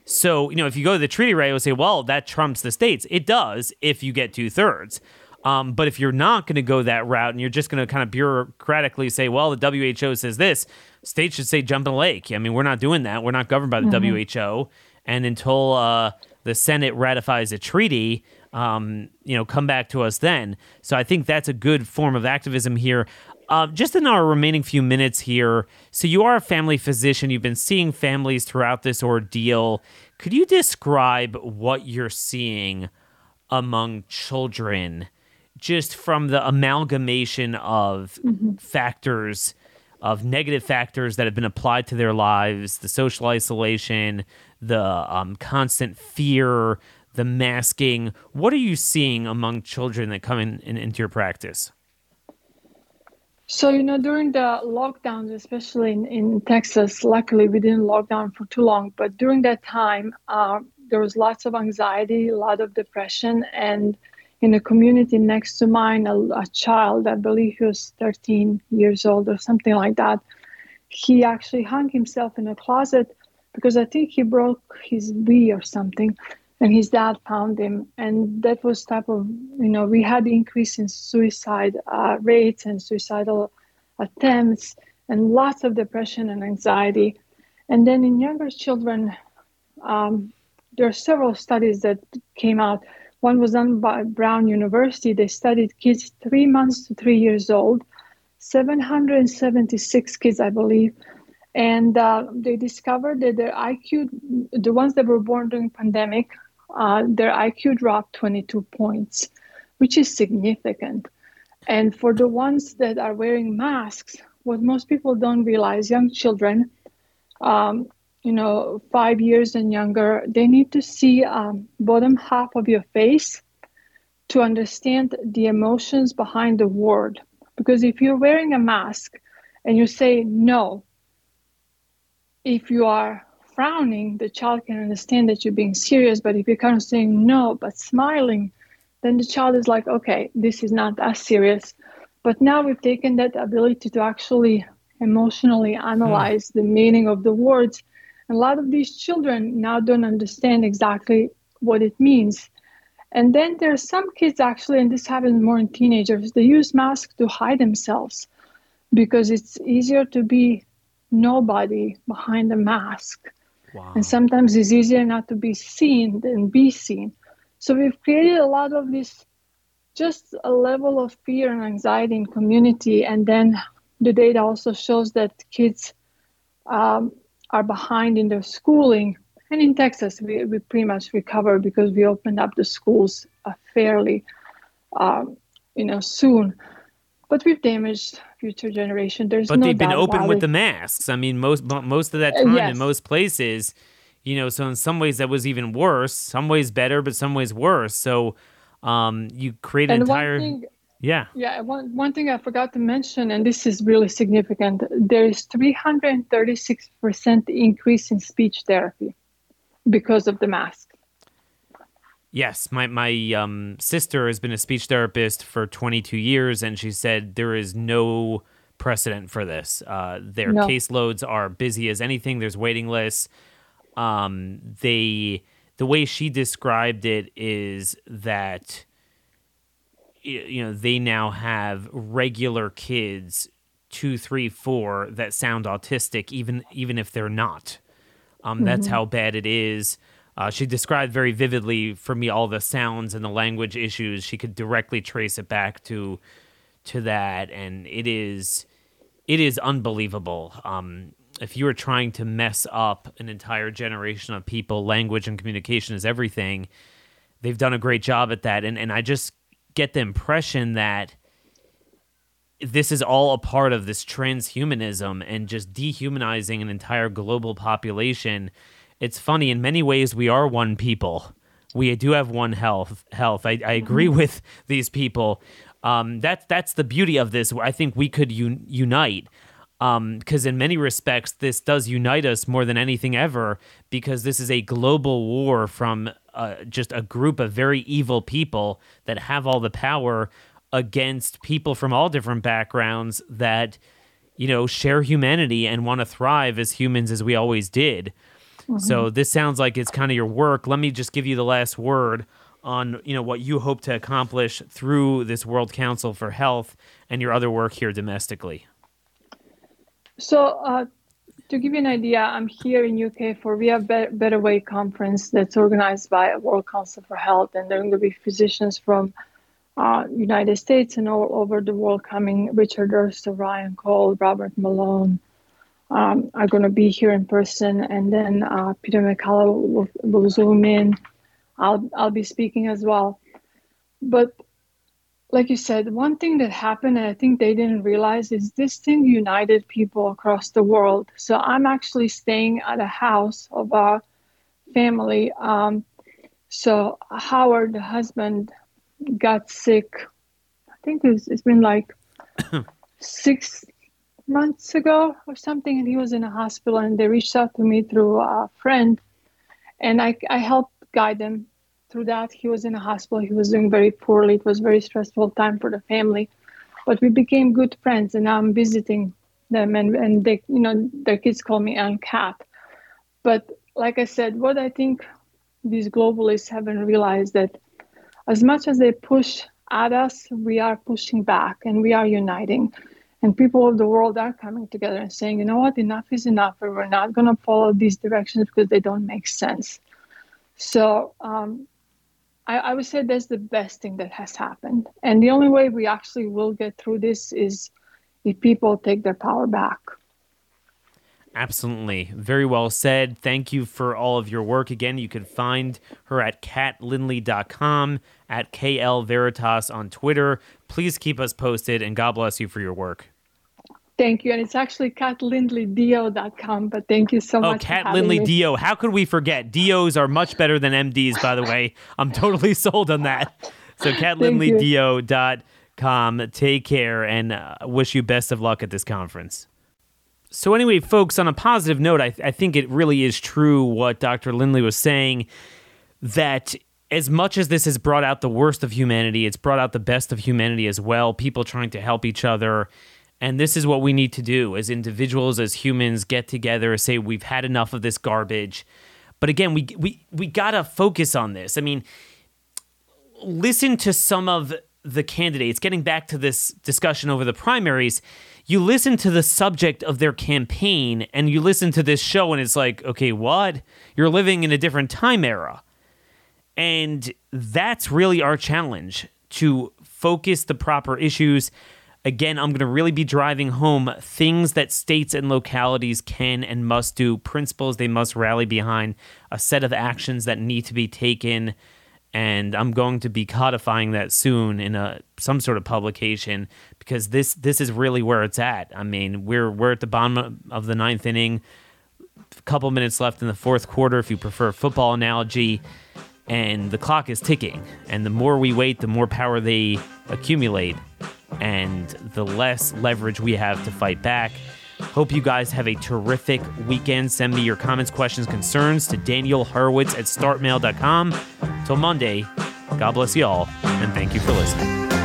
so you know, if you go the treaty route, you'll say, well, that trumps the states. It does if you get two thirds. Um, but if you're not going to go that route and you're just going to kind of bureaucratically say, well, the WHO says this, states should say jump in the lake. I mean, we're not doing that. We're not governed by the WHO. And until uh, the Senate ratifies a treaty, um, you know, come back to us then. So I think that's a good form of activism here. Uh, just in our remaining few minutes here, so you are a family physician. You've been seeing families throughout this ordeal. Could you describe what you're seeing among children, just from the amalgamation of factors, of negative factors that have been applied to their lives, the social isolation, the um, constant fear, the masking? What are you seeing among children that come in, in into your practice? So, you know, during the lockdowns, especially in, in Texas, luckily we didn't lock down for too long, but during that time, uh, there was lots of anxiety, a lot of depression. And in a community next to mine, a, a child, I believe he was 13 years old or something like that, he actually hung himself in a closet because I think he broke his Wii or something and his dad found him. And that was type of you know we had increase in suicide uh, rates and suicidal attempts and lots of depression and anxiety. And then in younger children um, there are several studies that came out one was done by brown university they studied kids three months to three years old 776 kids i believe and uh, they discovered that their IQ, the ones that were born during pandemic, uh, their IQ dropped 22 points, which is significant. And for the ones that are wearing masks, what most people don't realize, young children, um, you know, five years and younger, they need to see um, bottom half of your face to understand the emotions behind the word. Because if you're wearing a mask and you say no, if you are frowning, the child can understand that you're being serious. But if you're kind of saying no, but smiling, then the child is like, okay, this is not as serious. But now we've taken that ability to actually emotionally analyze the meaning of the words. A lot of these children now don't understand exactly what it means. And then there are some kids actually, and this happens more in teenagers, they use masks to hide themselves because it's easier to be nobody behind a mask. Wow. And sometimes it's easier not to be seen than be seen. So we've created a lot of this, just a level of fear and anxiety in community. And then the data also shows that kids um, are behind in their schooling. And in Texas, we, we pretty much recovered because we opened up the schools uh, fairly, um, you know, soon. But we've damaged future generation. There's but no they've been open with it. the masks. I mean, most most of that Uh, time in most places, you know. So in some ways that was even worse. Some ways better, but some ways worse. So um, you create an And entire one thing, yeah. yeah, one, one thing I forgot to mention, and this is really significant, there is 336% increase in speech therapy because of the mask. Yes, my my um, sister has been a speech therapist for 22 years, and she said there is no precedent for this. Uh, their No. caseloads are busy as anything. There's waiting lists. Um, they the way she described it is that you know they now have regular kids two, three, four that sound autistic, even even if they're not. Um, That's how bad it is. Uh, she described very vividly for me all the sounds and the language issues. She could directly trace it back to to that, and it is it is unbelievable. Um, if you are trying to mess up an entire generation of people, language and communication is everything. They've done a great job at that, and and I just get the impression that this is all a part of this transhumanism and just dehumanizing an entire global population. It's funny in many ways we are one people. We do have one health. Health. I, I agree mm-hmm. with these people. Um, that's that's the beauty of this. I think we could un- unite because um, in many respects this does unite us more than anything ever because this is a global war from uh, just a group of very evil people that have all the power against people from all different backgrounds that you know share humanity and want to thrive as humans as we always did. Mm-hmm. so this sounds like it's kind of your work. Let me just give you the last word on you know what you hope to accomplish through this world council for health and your other work here domestically. So uh, to give you an idea i'm here in uk for have better way conference that's organized by world council for health and there are going to be physicians from uh, United States and all over the world coming. Richard Urso, Ryan Cole, Robert Malone um, are going to be here in person, and then uh, Peter McCullough will, will zoom in. I'll I'll be speaking as well. But like you said, one thing that happened, and I think they didn't realize, is this thing united people across the world. So I'm actually staying at a house of a family. Um, so Howard, the husband, got sick. I think it's, it's been like six months ago or something, and he was in a hospital. And they reached out to me through a friend, and I, I helped guide them through that. He was in a hospital. He was doing very poorly. It was very stressful time for the family, but we became good friends. And now I'm visiting them, and and they, you know, their kids call me Aunt Kat. But like I said, what I think these globalists haven't realized that as much as they push at us, we are pushing back and we are uniting. And people of the world are coming together and saying, you know what, enough is enough, and we're not going to follow these directions because they don't make sense. So um, I, I would say that's the best thing that has happened. And the only way we actually will get through this is if people take their power back. Absolutely. Very well said. Thank you for all of your work. Again, you can find her at katlindley.com, at KL Veritas on Twitter. Please keep us posted, and God bless you for your work. Thank you. And it's actually katlindleydo.com, but thank you so oh, much. Oh, Kat Lindley Dio. How could we forget? DOs are much better than MDs, by the way. I'm totally sold on that. So, katlindleydio.com. Take care and uh, wish you best of luck at this conference. So, anyway, folks, on a positive note, I, I think it really is true what Dr. Lindley was saying that as much as this has brought out the worst of humanity, it's brought out the best of humanity as well. People trying to help each other. And this is what we need to do as individuals, as humans, get together, say we've had enough of this garbage. But again, we we we gotta focus on this. I mean, listen to some of the candidates. Getting back to this discussion over the primaries, you listen to the subject of their campaign and you listen to this show and it's like, okay, what? You're living in a different time era. And that's really our challenge to focus the proper issues. Again, I'm going to really be driving home things that states and localities can and must do, principles they must rally behind, a set of actions that need to be taken and I'm going to be codifying that soon in a some sort of publication because this this is really where it's at. I mean, we're we're at the bottom of the ninth inning, a couple minutes left in the fourth quarter, if you prefer football analogy, and the clock is ticking. And the more we wait, the more power they accumulate, and the less leverage we have to fight back. Hope you guys have a terrific weekend. Send me your comments, questions, concerns to Daniel Horowitz at startmail.com. Till Monday, God bless you all, and thank you for listening.